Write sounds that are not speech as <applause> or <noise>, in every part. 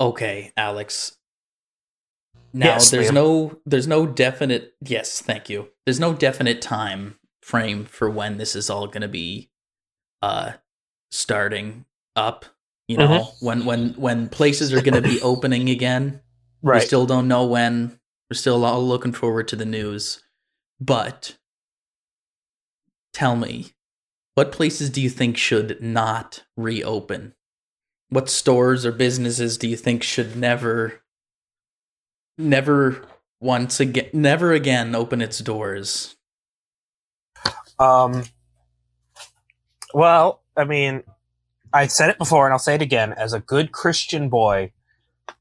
Okay, Alex. Now Yes, there's Liam. no there's no definite yes, thank you. There's no definite time frame for when this is all going to be uh starting up, you know, Mm-hmm. when when when places are going to be <laughs> opening again. Right. We still don't know when. We're still all looking forward to the news. But tell me, what places do you think should not reopen? What stores or businesses do you think should never never once again never again open its doors? Um. Well, I mean, I said it before, and I'll say it again. As a good Christian boy,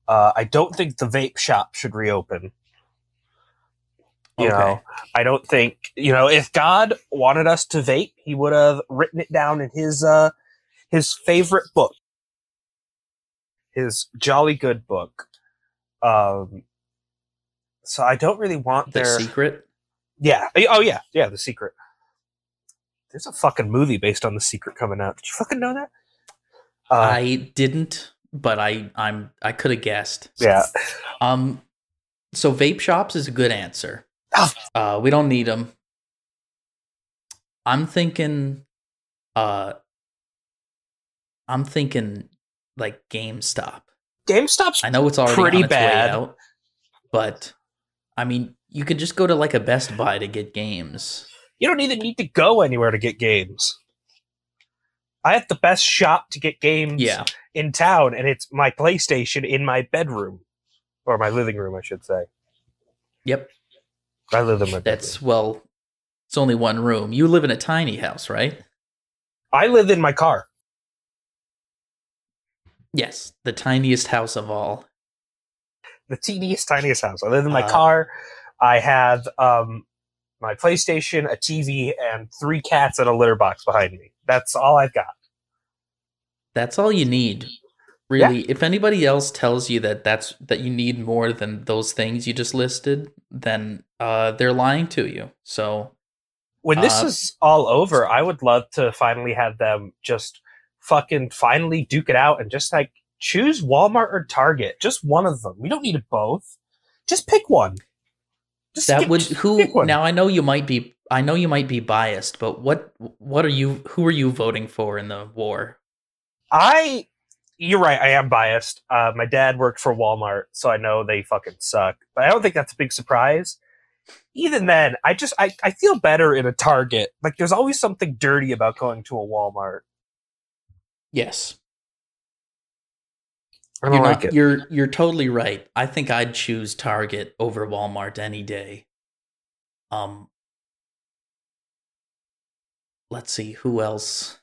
uh, I don't think the vape shop should reopen. You Okay. know, I don't think you know if God wanted us to vape, He would have written it down in His uh His favorite book, His jolly good book. Um. So I don't really want The their secret? yeah. Oh yeah, yeah. The Secret. There's a fucking movie based on The Secret coming out. Did you fucking know that? Uh, I didn't, but I I'm I could have guessed. yeah. Um, so vape shops is a good answer. Oh. Uh, we don't need them. I'm thinking, uh, I'm thinking like GameStop. GameStop's I know it's already Pretty bad. out, but I mean, you could just go to like a Best Buy to get games. you don't even need to go anywhere to get games. I have the best shop to get games Yeah, in town, and it's my PlayStation in my bedroom. Or my living room, I should say. yep. I live in my bedroom. That's well, it's only one room. You live in a tiny house, right? I live in my car. Yes, the tiniest house of all. the teeniest, tiniest house. I live in my Uh, car. I have um, my PlayStation, a TV, and three cats and a litter box behind me. That's all I've got. That's all you need. Really, if anybody else tells you that that's that you need more than those things you just listed, then uh they're lying to you. So, When this Uh, is all over, I would love to finally have them just fucking finally duke it out and just like choose Walmart or Target. Just one of them. We don't need both. Just pick one. Just that get- would who now I know you might be I know you might be biased, but what what are you who are you voting for in the war? I you're right, I am biased. Uh, my dad worked for Walmart, so I know they fucking suck. But I don't think that's a big surprise. Even then, I just I, I feel better in a Target. Like there's always something dirty about going to a Walmart. Yes. I don't You're like not, it. you're you're totally right. I think I'd choose Target over Walmart any day. Um Let's see who else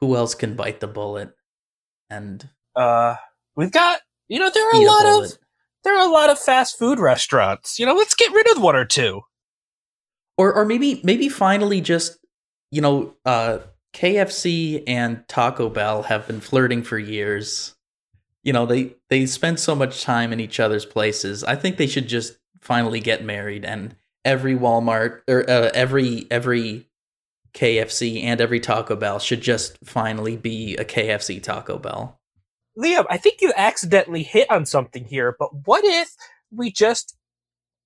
who else can bite the bullet and Uh we've got you know, there are a lot bullet. of there are a lot of fast food restaurants. You know, let's get rid of one or two. or or maybe maybe finally just you know uh KFC and Taco Bell have been flirting for years. You know, they they spend so much time in each other's places. I think they should just finally get married and every Walmart or uh, every every KFC and every Taco Bell should just finally be a KFC Taco Bell. Liam, I think you accidentally hit on something here, but what if we just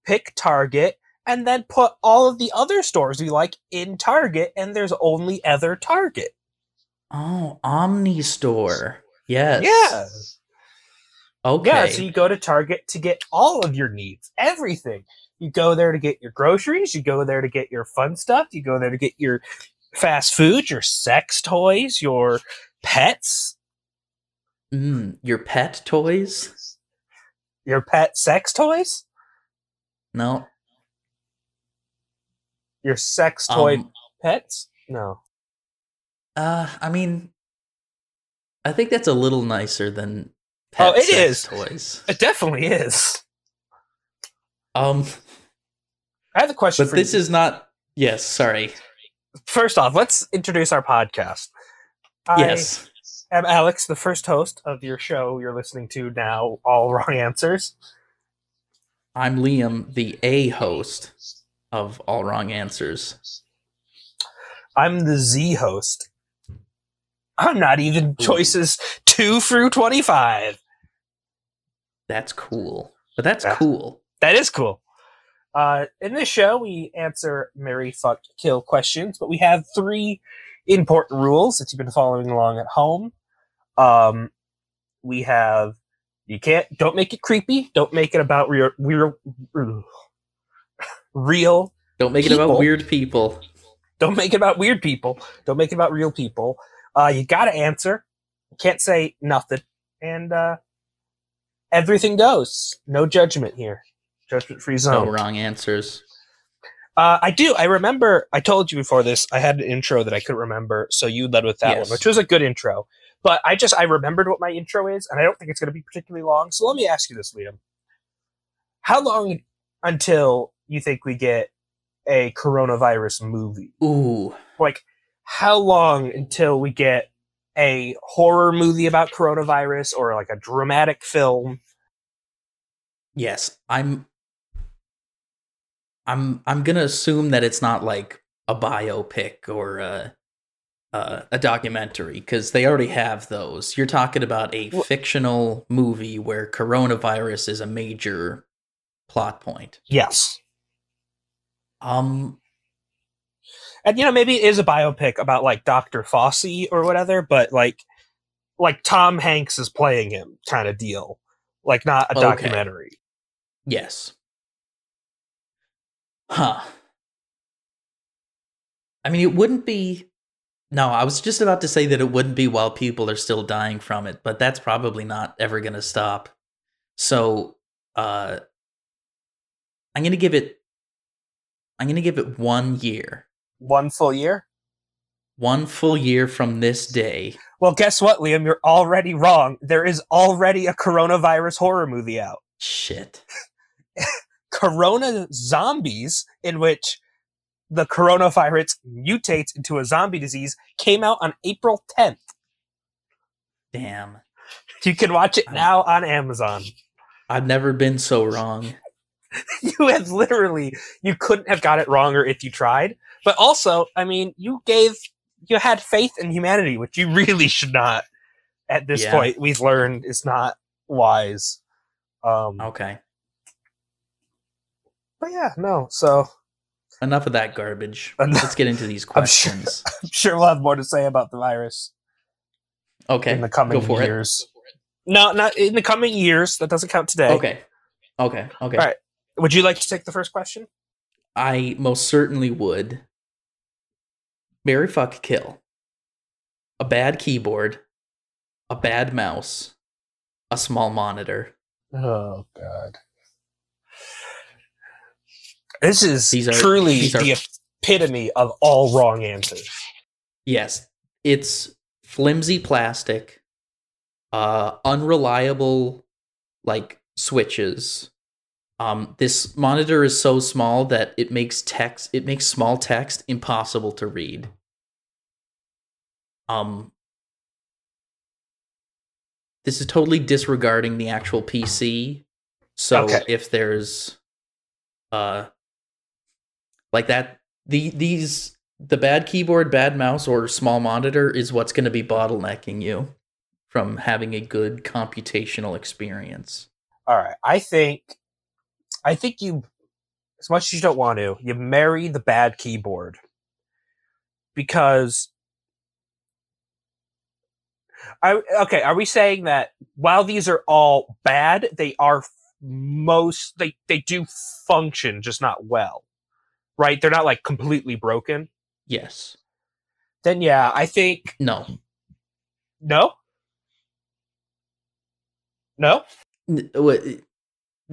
pick Target and then put all of the other stores we like in Target and there's only other Target? Oh, Omni Store. Yes. Yeah. Okay. Yeah, so you go to Target to get all of your needs, everything. You go there to get your groceries, you go there to get your fun stuff, you go there to get your fast food, your sex toys, your pets, Mm, your pet toys? your pet sex toys, No. Your sex toy Um, pets? No. uh, I mean, I think that's a little nicer than Oh, pet it sex is. toys. It definitely is. Um, I have a question but this you. is not. Yes, sorry. First off, let's introduce our podcast. yes. I am Alex, the first host of your show you're listening to now, All Wrong Answers. I'm Liam, the A host of All Wrong Answers. I'm the Z host. I'm not even choices two through 25. That's cool. But that's Yeah. cool. That is cool. Uh, in this show, we answer Marry Fuck Kill questions, but we have three important rules that you've been following along at home. Um, we have you can't don't make it creepy. Don't make it about real real real. Don't make it about weird people. Don't make it about weird people. Don't make it about real people. Uh, you got to answer. You can't say nothing, and uh, everything goes. No judgment here. Judgment free zone. No wrong answers. Uh, I do. I remember. I told you before this. I had an intro that I couldn't remember, so you led with that Yes. one, which was a good intro. But I just I remembered what my intro is, and I don't think it's going to be particularly long. So let me ask you this, Liam: How long until you think we get a coronavirus movie? Ooh. Like, how long until we get a horror movie about coronavirus, or like a dramatic film? Yes, I'm I'm I'm going to assume that it's not like a biopic or a uh, a documentary cuz they already have those. You're talking about a Wh- fictional movie where coronavirus is a major plot point. Yes. Um and you know maybe it is a biopic about like Dr. Fauci or whatever, but like like Tom Hanks is playing him kind of deal, like not a Okay. documentary. Yes. Huh. I mean, it wouldn't be. No, I was just about to say that it wouldn't be while people are still dying from it, but that's probably not ever going to stop. So, uh, I'm going to give it. I'm going to give it one year. One full year. One full year from this day. Well, guess what, Liam? You're already wrong. There is already a coronavirus horror movie out, Shit. <laughs> Corona Zombies, in which the coronavirus mutates into a zombie disease, came out on April 10th. Damn. You can watch it now on Amazon. I've never been so wrong. <laughs> you have literally you couldn't have got it wronger if you tried but also i mean you gave you had faith in humanity which you really should not at this Yeah. point we've learned is not wise um Okay. but yeah no so Enough of that garbage. Enough- Let's get into these <laughs> I'm sure- questions. <laughs> i'm sure we'll have more to say about the virus Okay. in the coming go for it. years no not in the coming years that doesn't count today Okay. Okay. Okay. All right. Would you like to take the first question I most certainly would. Marry, fuck, kill. A bad keyboard, a bad mouse, a small monitor. oh god this is These are- truly these are- the epitome of all wrong answers Yes, it's flimsy plastic, uh, unreliable, like switches. Um, this monitor is so small that it makes text, it makes small text impossible to read. Um, this is totally disregarding the actual PC. So Okay. if there's, uh, like that, the these the bad keyboard, bad mouse, or small monitor is what's going to be bottlenecking you from having a good computational experience. All right. I think I think you as much as you don't want to, you marry the bad keyboard. Because I okay, are we saying that while these are all bad, they are most they they do function just not well. Right? They're not like completely broken. Yes. Then yeah, I think No. no. No?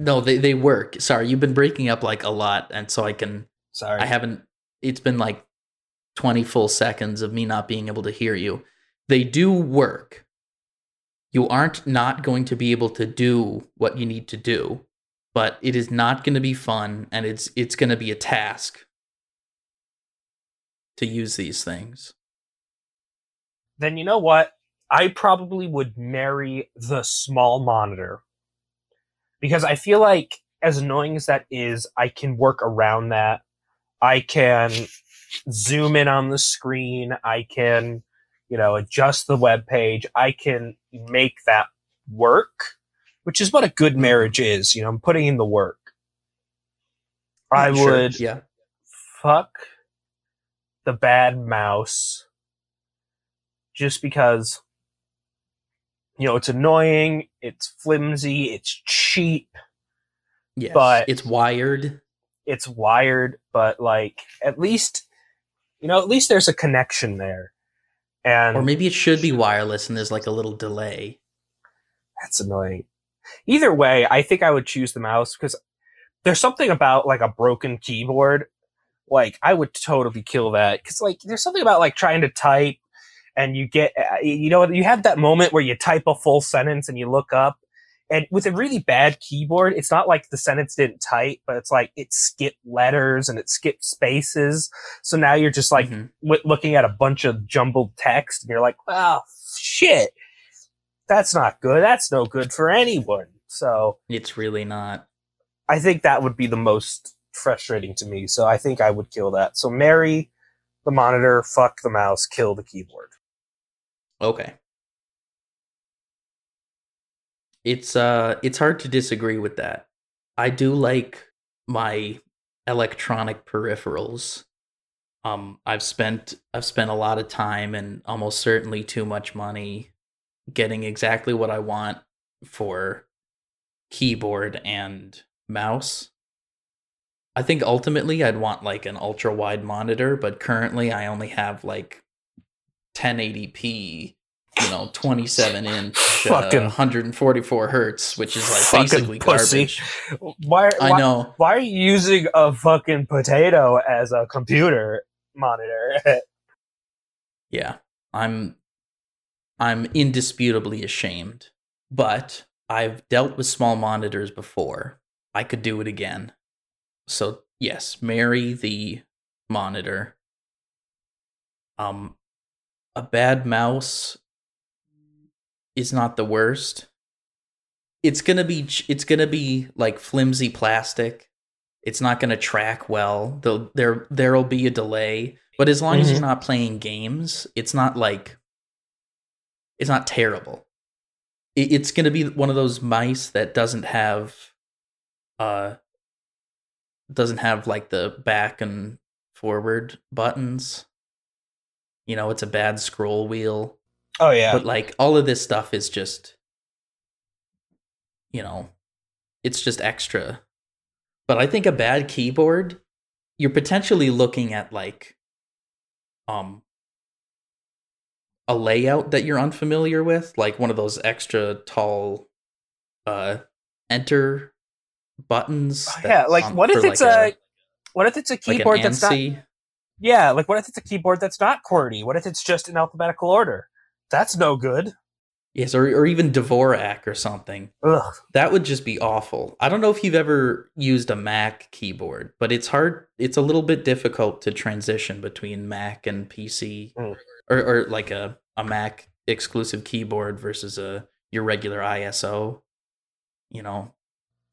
No, they, they work. Sorry, you've been breaking up like a lot, and so I can Sorry. I haven't it's been like 20 full seconds of me not being able to hear you. They do work. You aren't not going to be able to do what you need to do, but it is not going to be fun and it's it's going to be a task to use these things. then you know what? I probably would marry the small monitor because I feel like, as annoying as that is, I can work around that. I can zoom in on the screen. I can, you know, adjust the web page. I can make that work which is what a good mm-hmm. marriage is. You know, I'm putting in the work. I Sure, would yeah. fuck the bad mouse just because you know it's annoying, it's flimsy, it's cheap, Yes. but- it's wired. it's wired, but like at least you know, at least there's a connection there. And Or maybe it should be wireless and there's like a little delay. That's annoying. Either way, I think I would choose the mouse because there's something about like a broken keyboard. Like I would totally kill that because like there's something about like trying to type and you get uh, you know you have that moment where you type a full sentence and you look up and with a really bad keyboard it's not like the sentence didn't type but it's like it skipped letters and it skipped spaces so now you're just like Mhm. w- looking at a bunch of jumbled text and you're like, oh, shit. That's not good. That's no good for anyone. So it's really not. I think that would be the most frustrating to me. So I think I would kill that. So marry the monitor, fuck the mouse, kill the keyboard. Okay. It's uh it's hard to disagree with that. I do like my electronic peripherals. Um I've spent I've spent a lot of time and almost certainly too much money getting exactly what I want for keyboard and mouse. I think ultimately I'd want like an ultra wide monitor, but currently I only have like 1080p, you know, 27 inch, uh, 144 hertz, which is like Fucking basically pussy. garbage. Why, I why, know. why are you using a fucking potato as a computer monitor? <laughs> Yeah. I'm I'm indisputably ashamed, but I've dealt with small monitors before. I could do it again. So, yes, marry the monitor. Um a bad mouse is not the worst. It's going to be it's going to be like flimsy plastic. It's not going to track well. There'll, there there'll be a delay, but as long as you're not playing games, it's not like it's not terrible. It, it's going to be one of those mice that doesn't have uh doesn't have like the back and forward buttons. You know, it's a bad scroll wheel. oh, yeah. But like all of this stuff is just you know, it's just extra. But I think a bad keyboard, you're potentially looking at like um a layout that you're unfamiliar with, like one of those extra tall uh enter buttons. Oh, yeah, like on- what if it's a, what if it's a like keyboard that's not? Yeah, like what if it's a keyboard that's not QWERTY? What if it's just in alphabetical order? That's no good. Yes, or or even Dvorak or something. Ugh. That would just be awful. I don't know if you've ever used a Mac keyboard, but it's hard. It's a little bit difficult to transition between Mac and PC, Mm. or or like a a Mac exclusive keyboard versus a your regular ISO. You know,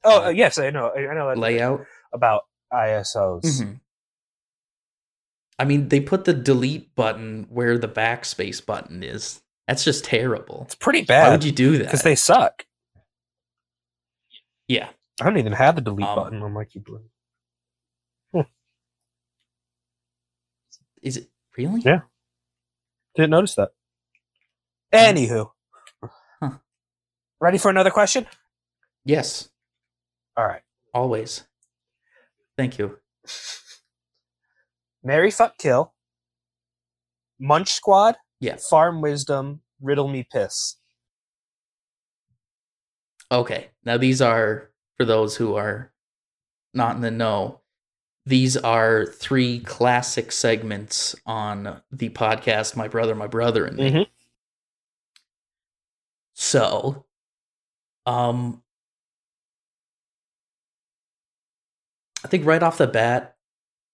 Oh Uh, uh, yes, I know. I I know that layout. about ISOs. Mhm. I mean, they put the delete button where the backspace button is. That's just terrible. It's pretty bad. Why would you do that? because they suck. yeah. I don't even have the delete Um, button on my keyboard. Is it really? Yeah. Didn't notice that. Anywho, Huh. ready for another question? Yes. All right. Always. Thank you. Marry fuck kill. Munch Squad. Yeah. Farm wisdom. Riddle me piss. Okay. Now these are for those who are not in the know. These are three classic segments on the podcast My Brother, My Brother and Me. Mhm. So, um I think right off the bat,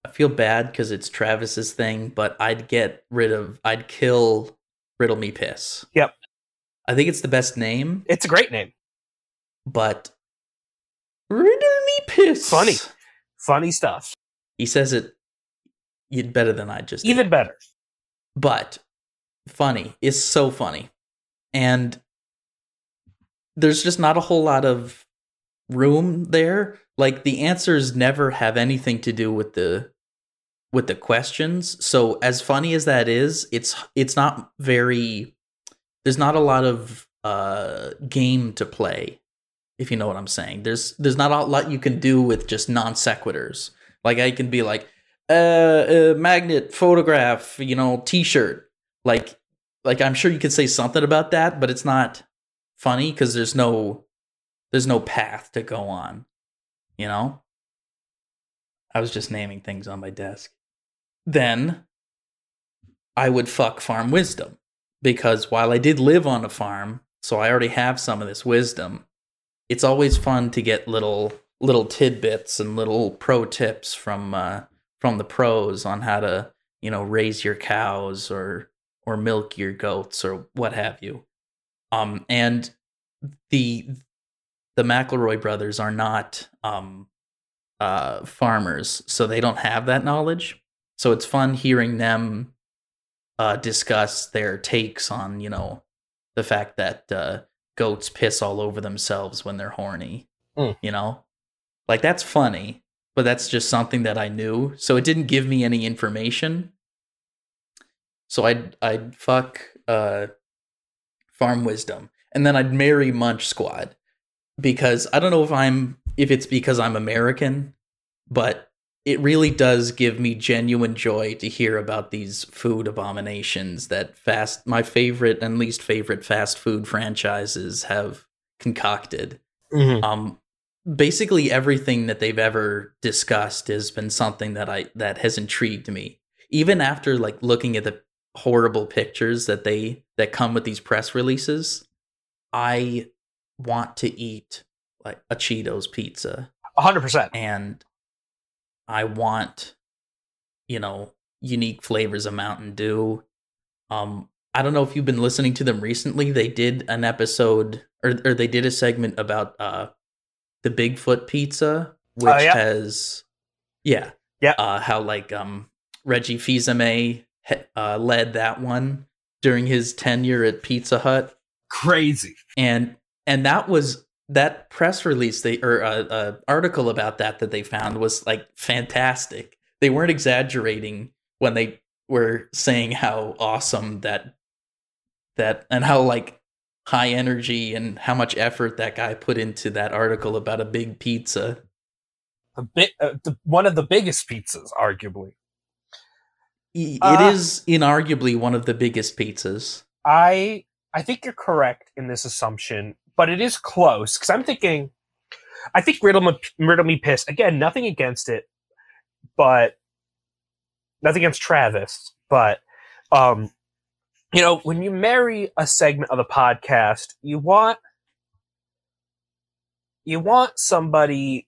I feel bad because it's Travis's thing, but I'd get rid of I'd kill Riddle Me Piss. Yep. I think it's the best name, It's a great name. but Riddle Me Piss. Funny. Funny stuff. He says it you'd better than I just did. Even better. but funny is so funny and there's just not a whole lot of room there. Like the answers never have anything to do with the with the questions. So as funny as that is, it's it's not very there's not a lot of uh game to play if you know what I'm saying. There's there's not a lot you can do with just non sequiturs. Like I can be like uh, uh magnet photograph, you know, t-shirt. Like like I'm sure you could say something about that, but it's not funny cuz there's no there's no path to go on, you know? I was just naming things on my desk. Then I would fuck farm wisdom because while I did live on a farm, so I already have some of this wisdom, it's always fun to get little little tidbits and little pro tips from uh, from the pros on how to you know raise your cows or or milk your goats or what have you. Um, and the the McElroy brothers are not um, uh, farmers, so they don't have that knowledge. So it's fun hearing them uh, discuss their takes on you know the fact that uh, goats piss all over themselves when they're horny. Mm. You know, like that's funny, but that's just something that I knew. So it didn't give me any information. So I'd I'd fuck uh, farm wisdom, and then I'd marry Munch Squad because I don't know if I'm if it's because I'm American, but it really does give me genuine joy to hear about these food abominations that fast my favorite and least favorite fast food franchises have concocted. Mhm. Um basically everything that they've ever discussed has been something that I that has intrigued me. Even after like looking at the horrible pictures that they that come with these press releases, I want to eat like a Cheetos pizza A hundred percent. and I want, you know, unique flavors of Mountain Dew. Um, I don't know if you've been listening to them recently. They did an episode or or they did a segment about uh the Bigfoot pizza, which Oh, yeah. has yeah. Yeah. Uh how like um Reggie Fils-Aimé uh led that one during his tenure at Pizza Hut Crazy. and and that was that press release they or uh, uh, article about that that they found was like fantastic. They weren't exaggerating when they were saying how awesome that that and how like high energy and how much effort that guy put into that article about a big pizza. A bit, uh, the, one of the biggest pizzas, arguably. I- Uh, it is inarguably one of the biggest pizzas. I I think you're correct in this assumption, but it is close because I'm thinking. I think Riddle Me, Riddle Me Piss again. Nothing against it, but nothing against Travis. But um, you know, when you marry a segment of the podcast, you want you want somebody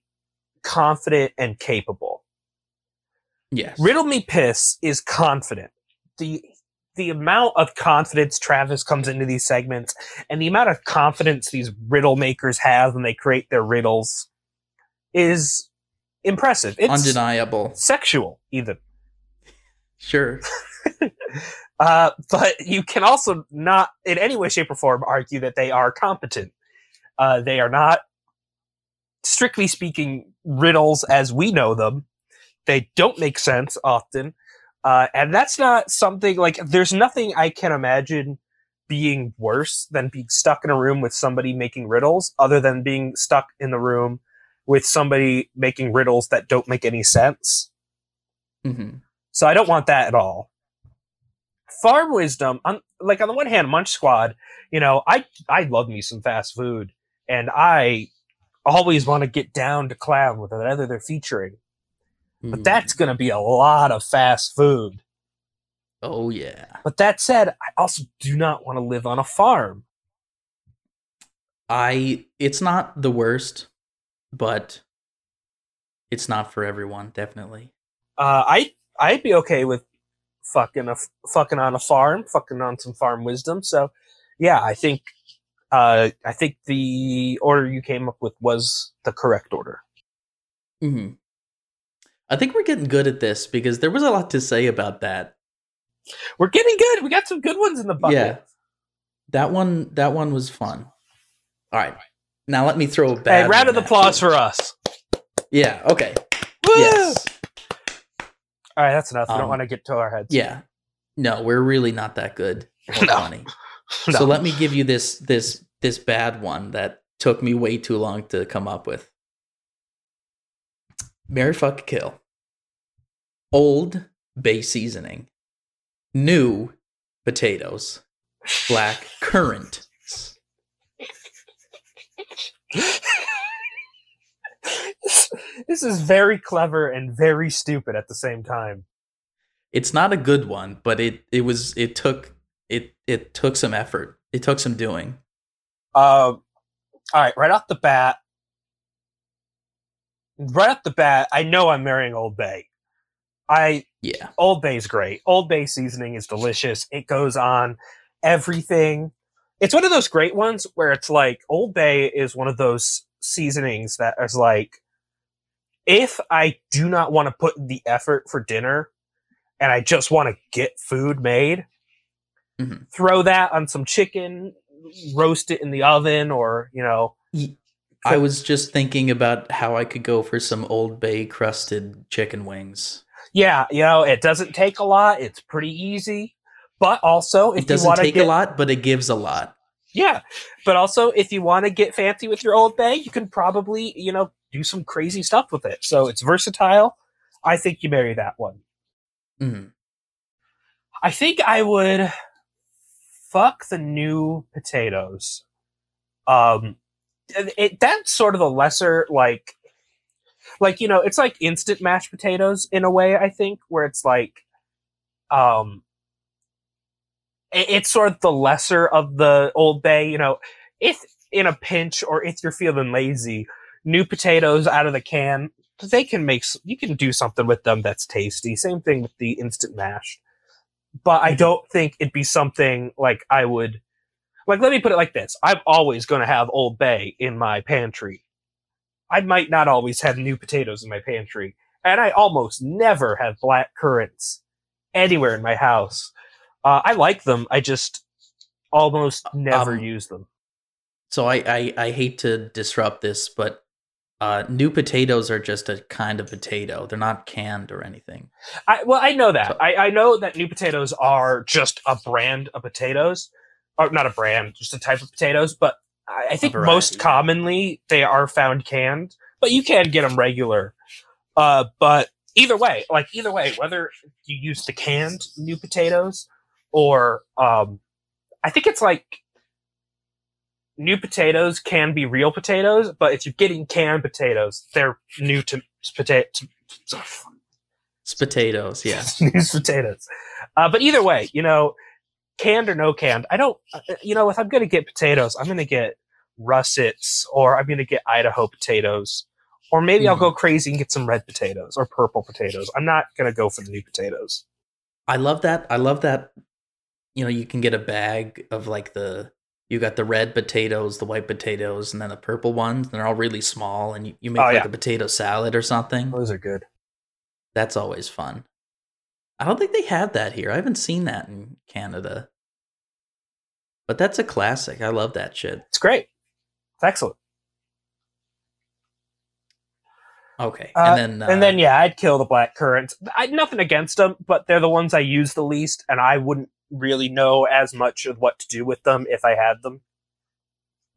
confident and capable. yes Riddle Me Piss is confident. The the amount of confidence Travis comes into these segments and the amount of confidence these riddle makers have when they create their riddles is impressive. It's undeniable sexual, even. <laughs> sure <laughs> Uh, but you can also not, in any way, shape, or form, argue that they are competent. Uh, they are not, strictly speaking, riddles as we know them. They don't make sense often. Uh, and that's not something like, there's nothing I can imagine being worse than being stuck in a room with somebody making riddles, other than being stuck in the room with somebody making riddles that don't make any sense. hmm So I don't want that at all. Farm wisdom, on, like on the one hand, Munch Squad, you know, I I love me some fast food, and I always want to get down to clown with whatever they're featuring. But that's going to be a lot of fast food. oh yeah But that said, I also do not want to live on a farm. I it's not the worst, but it's not for everyone, definitely. Uh, I I'd be okay with fucking a fucking on a farm, fucking on some farm wisdom. So, yeah, I think uh, I think the order you came up with was the correct order. hmm I think we're getting good at this because there was a lot to say about that. We're getting good. We got some good ones in the bucket. Yeah. That one that one was fun. All right. Now let me throw a bad. Hey, round of applause you. for us. Yeah. Okay. Woo! Yes. All right, that's enough. We Um, don't want to get to our heads. Yeah. No, we're really not that good <laughs> or No. funny. <laughs> No. So let me give you this this this bad one that took me way too long to come up with. Marry fuck kill. Old bay seasoning. New potatoes. Black currant. this, is very clever and very stupid at the same time. It's not a good one, but it it was it took it it took some effort. It took some doing. Um, all right, right off the bat, right off the bat, I know I'm marrying Old Bay. I Yeah. Old Bay's great. Old Bay seasoning is delicious. It goes on everything. It's one of those great ones where it's like Old Bay is one of those seasonings that is like, if I do not want to put the effort for dinner and I just want to get food made, Mhm. throw that on some chicken, roast it in the oven, or, you know, I was just thinking about how I could go for some Old Bay crusted chicken wings. yeah, you know, it doesn't take a lot. It's pretty easy. But also, if It doesn't take get a lot, but it gives a lot. Yeah, but also if you want to get fancy with your Old Bay, you can probably you know do some crazy stuff with it. So it's versatile. I think you marry that one. Mhm. I think I would fuck the new potatoes. Um, it, that's sort of the lesser like, like you know, it's like instant mashed potatoes in a way. I think where it's like, um, it- it's sort of the lesser of the Old Bay. You know, if in a pinch or if you're feeling lazy, new potatoes out of the can, they can make you can do something with them that's tasty. Same thing with the instant mashed But I Mhm. don't think it'd be something like I would like let me put it like this. I'm always going to have Old Bay in my pantry. I might not always have new potatoes in my pantry, and I almost never have black currants anywhere in my house. Uh, I like them. I just almost never Um, use them. So I, I I hate to disrupt this, but uh, new potatoes are just a kind of potato. They're not canned or anything. I, well, I know that. So- I, I know that new potatoes are just a brand of potatoes, or not a brand, just a type of potatoes. But I, I think most commonly they are found canned, but you can get them regular. Uh, but either way, like either way, whether you use the canned new potatoes or um, I think it's like new potatoes can be real potatoes, but if you're getting canned potatoes, they're new to potato. It's potatoes, yeah. <laughs> News potatoes. Uh, but either way, you know, canned or no canned, I don't, uh, you know, if I'm going to get potatoes, I'm going to get russets or I'm going to get Idaho potatoes. Or maybe I'll Mhm. go crazy and get some red potatoes or purple potatoes. I'm not going to go for the new potatoes. I love that. I love that. You know, you can get a bag of like the you got the red potatoes, the white potatoes, and then the purple ones. And they're all really small, and you, you make Oh, like yeah. a potato salad or something. Those are good. That's always fun. I don't think they have that here. I haven't seen that in Canada. But that's a classic. I love that shit. It's great. It's excellent. Okay. Uh, and then uh, and then, yeah, I'd kill the black currants. I nothing against them, but they're the ones I use the least, and I wouldn't really know as much of what to do with them if I had them.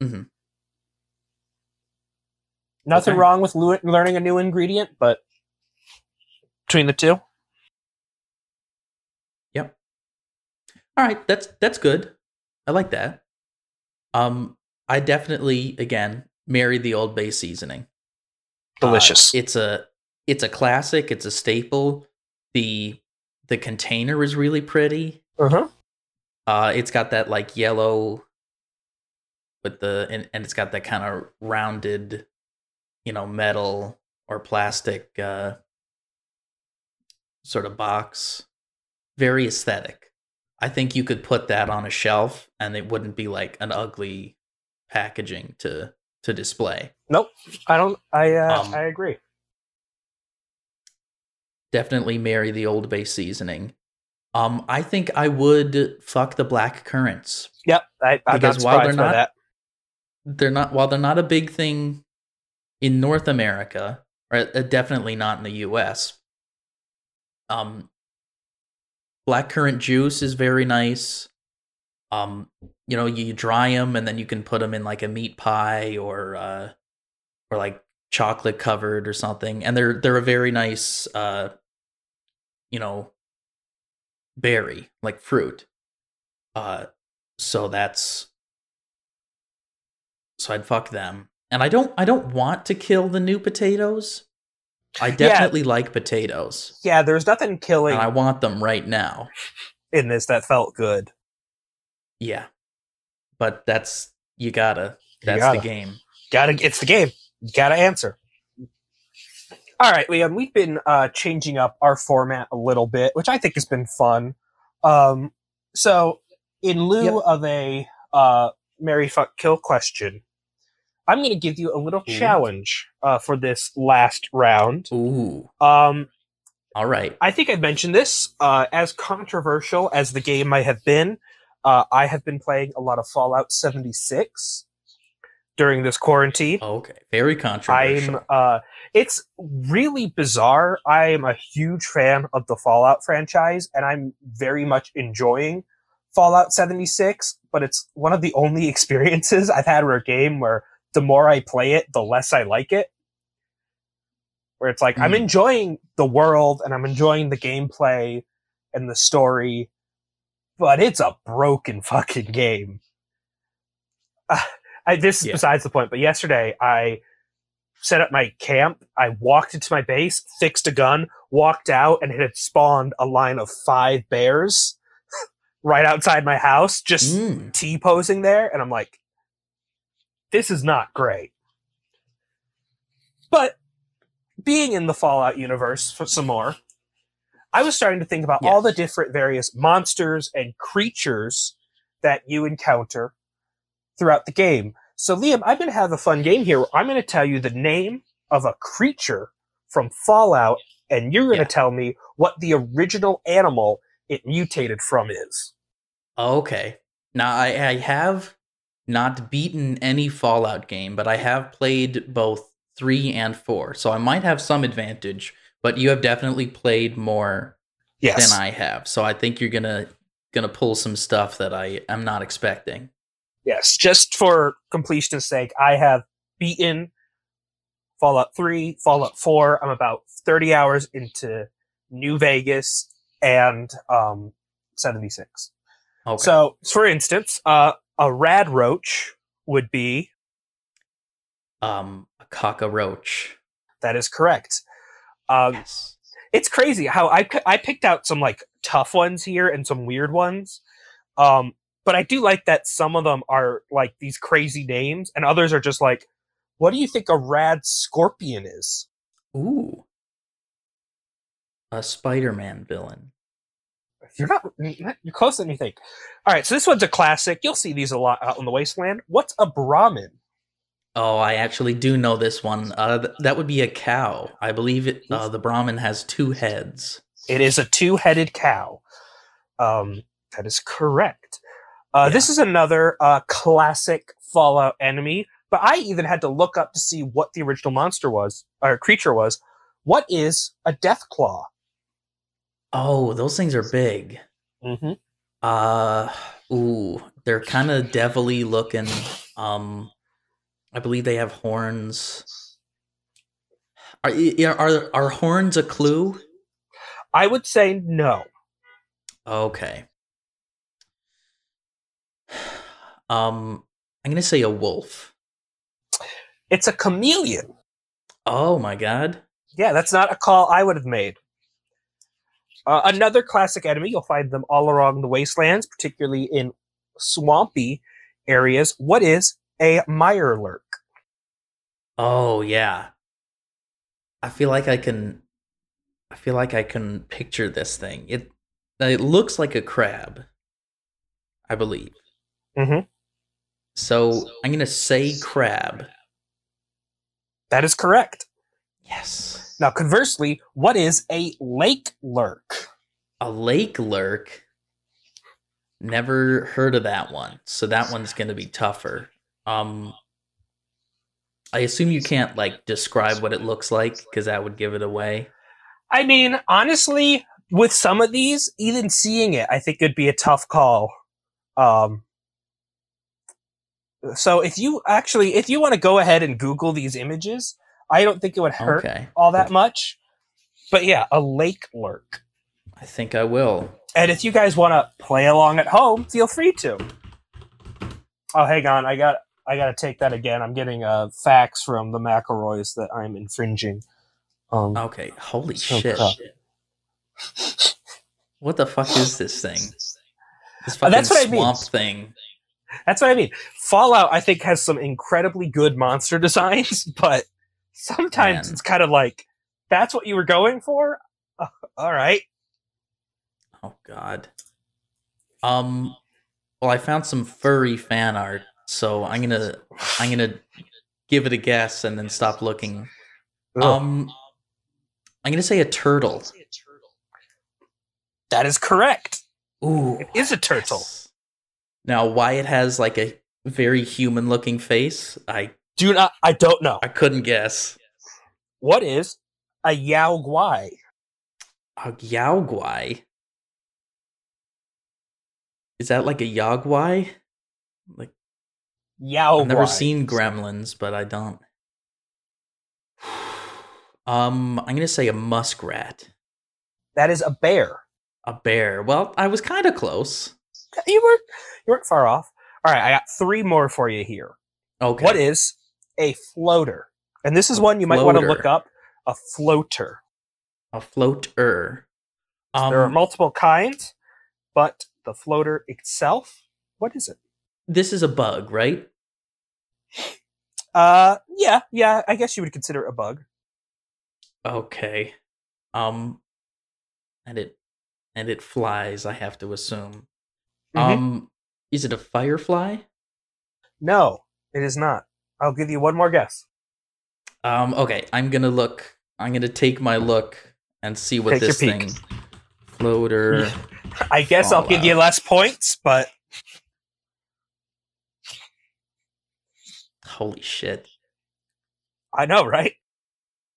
Mhm. Nothing Okay. wrong with learning a new ingredient, but between the two, All right, that's that's good. I like that. Um, I definitely again marry the Old Bay seasoning. Uh, delicious. it's a it's a classic. It's a staple. the The container is really pretty. uh-huh. Uh, it's got that like yellow with the and, and it's got that kind of rounded, you know, metal or plastic uh, sort of box. Very aesthetic. I think you could put that on a shelf and it wouldn't be like an ugly packaging to to display. Nope, I don't. I uh, Um, I agree. Definitely marry the Old Bay seasoning. Um, I think I would fuck the black currants. Yep, I, I'm because while they're not- that. they're not while they're not a big thing in North America, or uh, definitely not in the US. Um blackcurrant juice is very nice. Um you know, you dry them and then you can put them in like a meat pie or uh or like chocolate covered or something and they're they're a very nice uh you know berry like fruit uh so that's so I'd fuck them. And I don't I don't want to kill the new potatoes. I definitely yeah. like potatoes. Yeah, there's nothing killing and I want them right now. In this that felt good. Yeah. But that's you gotta. That's you gotta. the game. Gotta it's the game. You gotta answer. All right, Liam, we've been uh, changing up our format a little bit, which I think has been fun. Um, so, in lieu yep. of a uh, Marry Fuck Kill question, I'm going to give you a little Ooh. challenge uh, for this last round. Ooh. Um, All right. I think I mentioned this. Uh, as controversial as the game might have been, uh, I have been playing a lot of Fallout 76 during this quarantine. Okay, very controversial. I'm. Uh, it's really bizarre. I am a huge fan of the Fallout franchise, and I'm very much enjoying Fallout 76. But it's one of the only <laughs> experiences I've had where a game where the more I play it, the less I like it. Where it's like, mm. I'm hmm. enjoying the world and I'm enjoying the gameplay and the story, but it's a broken fucking game. Uh, <sighs> I, this is yeah. besides the point, but yesterday I set up my camp. I walked into my base, fixed a gun, walked out, and it had spawned a line of five bears <laughs> right outside my house, just mm. T posing there. And I'm like, this is not great. But being in the Fallout universe for some more, I was starting to think about yes. all the different various monsters and creatures that you encounter throughout the game. So, Liam, I'm going to have a fun game here. I'm going to tell you the name of a creature from Fallout, and you're going to yeah. tell me what the original animal it mutated from is. Okay. Now, I, I have not beaten any Fallout game, but I have played both three and four, so I might have some advantage. But you have definitely played more yes. than I have, so I think you're gonna gonna pull some stuff that I am not expecting. Yes, just for completion's sake, I have beaten Fallout 3, Fallout 4. I'm about 30 hours into New Vegas and um, 76. Okay. So, for instance, uh, a rad roach would be um a cockroach. That is correct. Um, yes. It's crazy how I I picked out some like tough ones here and some weird ones. Um, but I do like that some of them are like these crazy names, and others are just like, "What do you think a rad scorpion is?" Ooh, a Spider-Man villain. You're not. You're closer than you think. All right, so this one's a classic. You'll see these a lot out in the wasteland. What's a Brahmin? Oh, I actually do know this one. Uh, th- that would be a cow. I believe it. Uh, the Brahmin has two heads. It is a two-headed cow. Um, that is correct. Uh, yeah. This is another uh, classic Fallout enemy, but I even had to look up to see what the original monster was or creature was. What is a Deathclaw? Oh, those things are big. Mm-hmm. Uh, ooh, they're kind of devilly looking. Um, I believe they have horns. Are are are horns a clue? I would say no. Okay. <sighs> Um, I'm gonna say a wolf. It's a chameleon. Oh my god. Yeah, that's not a call I would have made. Uh, another classic enemy, you'll find them all along the wastelands, particularly in swampy areas. What is a mirelurk? Oh yeah. I feel like I can I feel like I can picture this thing. It it looks like a crab. I believe. Mm-hmm. So I'm gonna say crab. That is correct. Yes. Now, conversely, what is a lake lurk? A lake lurk? Never heard of that one. So that one's going to be tougher. Um, I assume you can't like describe what it looks like because that would give it away. I mean, honestly, with some of these, even seeing it, I think it'd be a tough call. Um, so if you actually, if you want to go ahead and Google these images, I don't think it would hurt Okay. all that much. But yeah, a lake lurk. I think I will. And if you guys want to play along at home, feel free to. Oh, hang on, I got I got to take that again. I'm getting a fax from the McElroys that I'm infringing. Um, Okay. Holy So shit. crap. <laughs> What the fuck is this thing? This Uh, fucking that's what I mean. swamp thing. That's what I mean. Fallout, I think, has some incredibly good monster <laughs> designs, but sometimes Man. it's kind of like, that's what you were going for? Uh, all right. Oh god. Um well I found some furry fan art, so I'm gonna I'm gonna give it a guess and then stop looking. Ugh. Um I'm gonna say a turtle. that is correct. Ooh. It is a turtle. yes. Now why it has like a very human looking face, I Do not, I don't know. I couldn't guess. What is a Yao Guai? A Yaogwai. Is that like a Yagwai? Like Yao I've never seen Gremlins, but I don't. <sighs> Um, I'm gonna say a muskrat, That is a bear. a bear. Well, I was kind of close. You weren't, you weren't far off. All right, I got three more for you here. Okay. What is a floater? And this is one you might want to look up. A floater. a floater? Um, there are multiple kinds, but the floater itself, what is it? this is a bug, right? Uh, yeah, yeah. I guess you would consider it a bug. Okay. Um, and it and it flies. I have to assume. Mhm. Um, is it a firefly? No, it is not. I'll give you one more guess. Um, okay, I'm gonna look. I'm gonna take my look and see what Take this thing. Floater. <laughs> I guess I'll give you less points, but Holy shit. I know, right?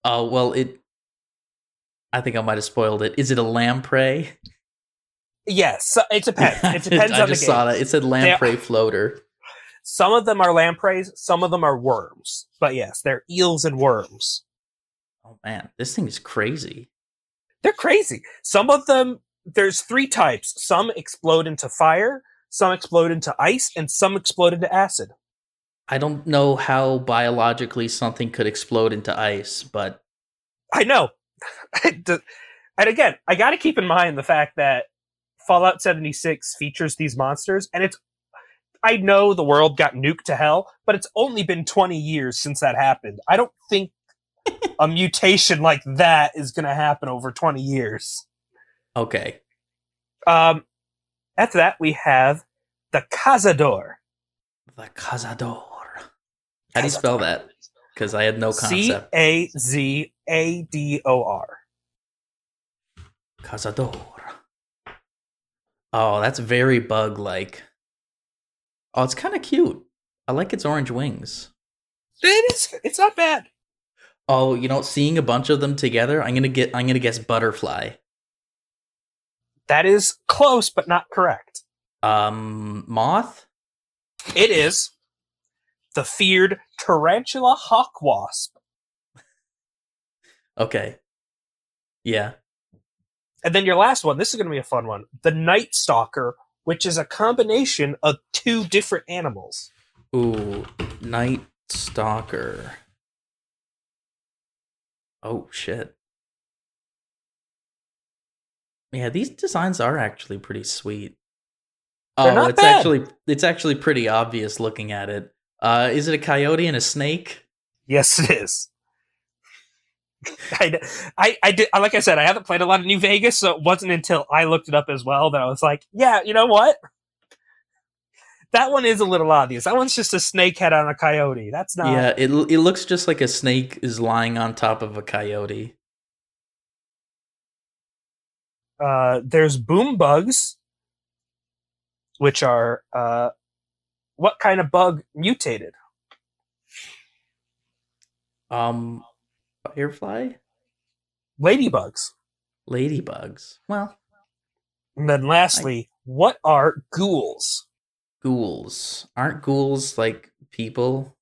Oh well, it. I think I might have spoiled it. Is it a lamprey? Yes, it depends. It <laughs> depends I on the just saw that. It said lamprey floater. Some of them are lampreys, some of them are worms. But yes, they're eels and worms. Oh man, this thing is crazy. They're crazy. Some of them, there's three types. Some explode into fire, some explode into ice, and some explode into acid. I don't know how biologically something could explode into ice, but I know. <laughs> and again, I got to keep in mind the fact that Fallout 76 features these monsters, and it's. I know the world got nuked to hell, but it's only been 20 years since that happened. I don't think <laughs> a mutation like that is going to happen over 20 years. okay. Um, after that, we have the Cazador. The cazador. How do you spell that? Because I had no concept. A Z A D O R. Cazador. Oh, that's very bug like. Oh, it's kind of cute. I like its orange wings. It is. It's not bad. Oh, you know, seeing a bunch of them together, I'm gonna get. I'm gonna guess butterfly. That is close, but not correct. Um, moth. It is the feared tarantula hawk wasp. <laughs> Okay. Yeah. And then your last one, this is going to be a fun one. The night stalker, which is a combination of two different animals. Ooh, night stalker. Oh shit. Yeah, these designs are actually pretty sweet. They're oh, it's bad. actually it's actually pretty obvious looking at it. Uh, is it a coyote and a snake? Yes, it is. <laughs> I, I, I did, like I said, I haven't played a lot of New Vegas, so it wasn't until I looked it up as well that I was like, yeah, you know what? That one is a little obvious. That one's just a snake head on a coyote. That's not. Yeah, it it looks just like a snake is lying on top of a coyote. Uh, there's boom bugs, which are uh, what kind of bug mutated? Um, firefly, Ladybugs. ladybugs. Well, And then lastly, what are ghouls? ghouls aren't ghouls like people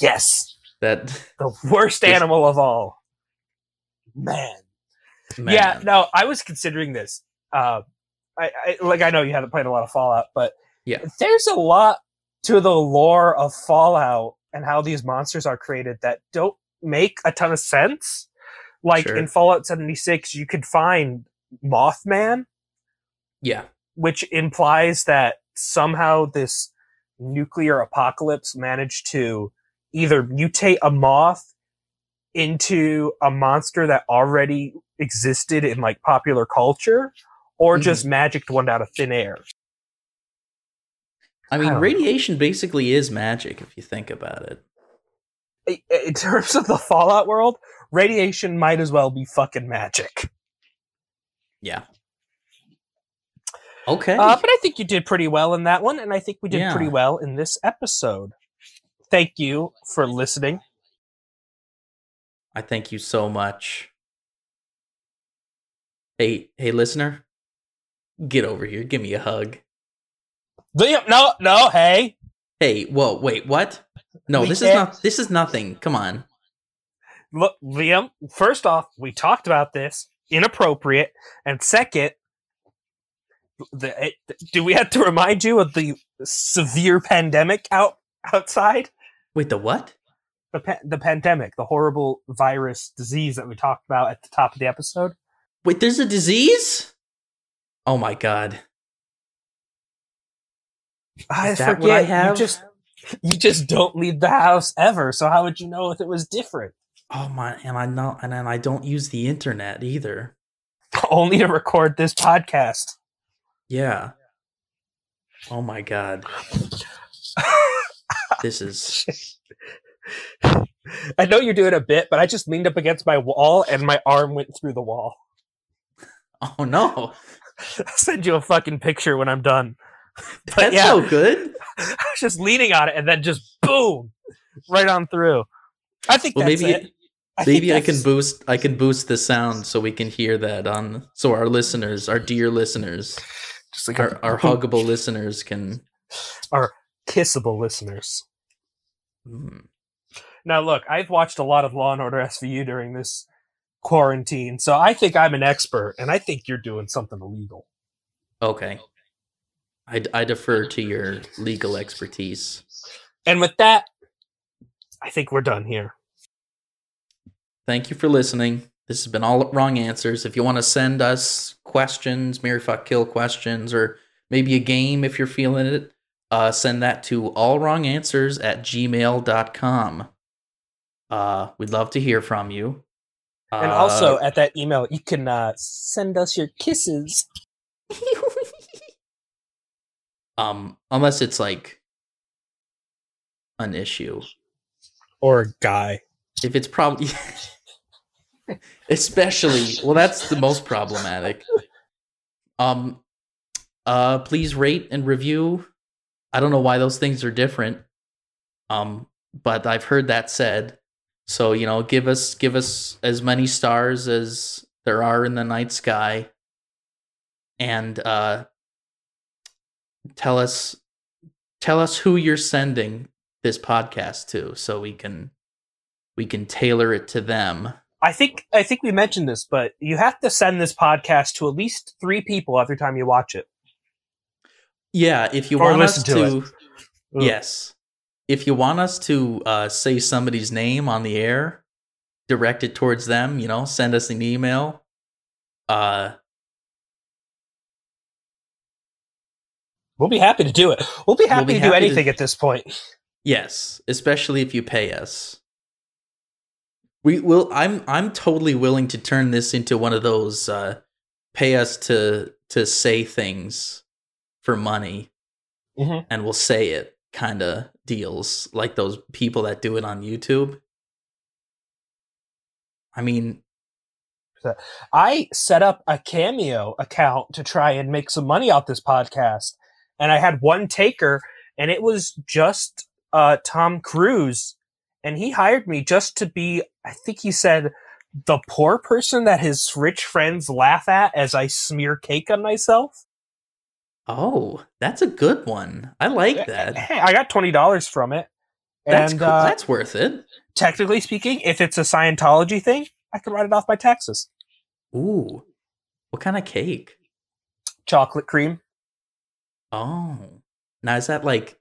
Yes. that. <laughs> The worst Just- animal of all. Man. Yeah, Man. no, I was considering this. Uh, I, I like I know you haven't played a lot of Fallout, but Yeah. there's a lot to the lore of Fallout and how these monsters are created that don't make a ton of sense. Like Sure. in Fallout 76, you could find Mothman, Yeah. which implies that somehow this nuclear apocalypse managed to either mutate a moth into a monster that already existed in like popular culture or Mhm. just magicked one out of thin air. I mean, know. radiation basically is magic if you think about it. In terms of the Fallout world, radiation might as well be fucking magic. Yeah. Okay. Uh, but I think you did pretty well in that one, and I think we did Yeah. pretty well in this episode. Thank you for listening. I thank you so much. Hey, hey, listener, get over here. Give me a hug. No, no, hey. Hey, whoa, wait, what? No, We this is can't- not. This is nothing. Come on. Look, Liam, first off, we talked about this. Inappropriate. And second, the, it, do we have to remind you of the severe pandemic out outside? Wait, the what? The, pa- the pandemic, the horrible virus disease that we talked about at the top of the episode. Wait, there's a disease? Oh my god. I Is that what I forget. have? You just you just don't leave the house ever. So how would you know if it was different? Oh my, and I know, and then I don't use the internet either. <laughs> Only to record this podcast. Yeah. Oh my god. This is <laughs> I know you're doing a bit, but I just leaned up against my wall and my arm went through the wall. <laughs> Oh no. I'll send you a fucking picture when I'm done. <laughs> But That's yeah, so good. <laughs> I was just leaning on it and then just boom, right on through. I think Well, that's maybe it. I think maybe I can boost I can boost the sound so we can hear that on so our listeners, our dear listeners, just like our, our huggable listeners can our kissable listeners. mm, Now, look, I've watched a lot of Law and Order SVU during this quarantine, so I think I'm an expert, and I think you're doing something illegal. okay. I, I defer to your legal expertise. And with that, I think we're done here. Thank you for listening. This has been all wrong answers. If you want to send us questions, Marry Fuck Kill questions, or maybe a game if you're feeling it, uh, send that to allwronganswers at gmail.com. Uh, we'd love to hear from you. And Uh, also, at that email, you can uh, send us your kisses. <laughs> um, unless it's like an issue. Or a guy. If it's probably, <laughs> especially, well, that's the most problematic. Um, uh, please rate and review. I don't know why those things are different. Um, but I've heard that said. So you know, give us give us as many stars as there are in the night sky, and uh, tell us tell us who you're sending this podcast to, so we can we can tailor it to them. I think I think we mentioned this, but you have to send this podcast to at least three people every time you watch it. Yeah, if you Or want us to, to yes, if you want us to uh, say somebody's name on the air, direct it towards them. You know, send us an email. Uh, We'll be happy to do it. We'll be happy be to do happy to- anything at this point. yes, especially if you pay us. We will. I'm. I'm totally willing to turn this into one of those uh, pay us to to say things for money, Mhm. and we'll say it kind of deals like those people that do it on YouTube. I mean, I set up a Cameo account to try and make some money off this podcast, and I had one taker, and it was just uh, Tom Cruise and he hired me just to be. I think he said the poor person that his rich friends laugh at as I smear cake on myself. Oh, that's a good one. I like that. Hey, I got twenty dollars from it. That's and cool. uh, that's worth it. technically speaking, if it's a Scientology thing, I can write it off my taxes. Ooh, what kind of cake? Chocolate cream. Oh, now is that like?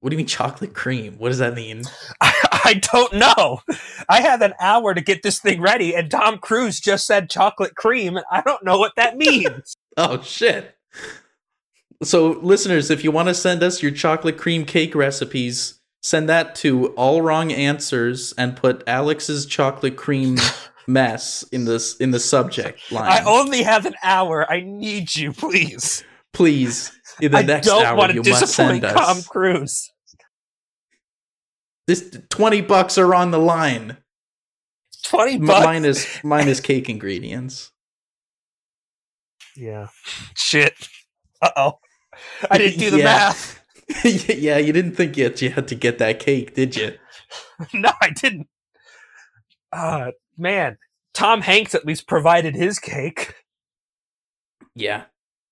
What do you mean chocolate cream? What does that mean? <laughs> I, I don't know. I had an hour to get this thing ready, and Tom Cruise just said chocolate cream, and I don't know what that <laughs> means. Oh shit. So listeners, if you want to send us your chocolate cream cake recipes, send that to all wrong answers and put Alex's chocolate cream <laughs> mess in this in the subject line. I only have an hour. I need you, please. Please, in the I next don't hour want you to must disappoint send Tom. Cruise. This 20 bucks are on the line. Twenty M- bucks. minus <laughs> minus cake ingredients. Yeah. Shit. Uh oh. I <laughs> didn't do the Yeah. math. <laughs> yeah, you didn't think yet you had to get that cake, did you? no, I didn't. Uh man, Tom Hanks at least provided his cake. Yeah.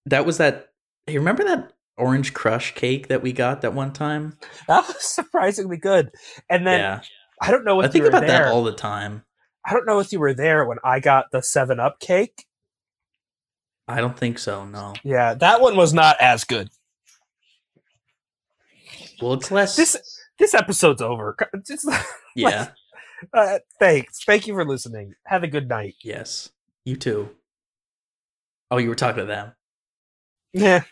That was that. Hey, remember that orange crush cake that we got that one time? That was <laughs> surprisingly good. And then yeah. I don't know if I think you were about there. that all the time. I don't know if you were there when I got the Seven Up cake. I don't think so, no. Yeah, that one was not as good. Well, it's less. This this episode's over. Just, <laughs> yeah. uh, thanks. Thank you for listening. Have a good night. Yes. You too. Oh, you were talking to them. Yeah.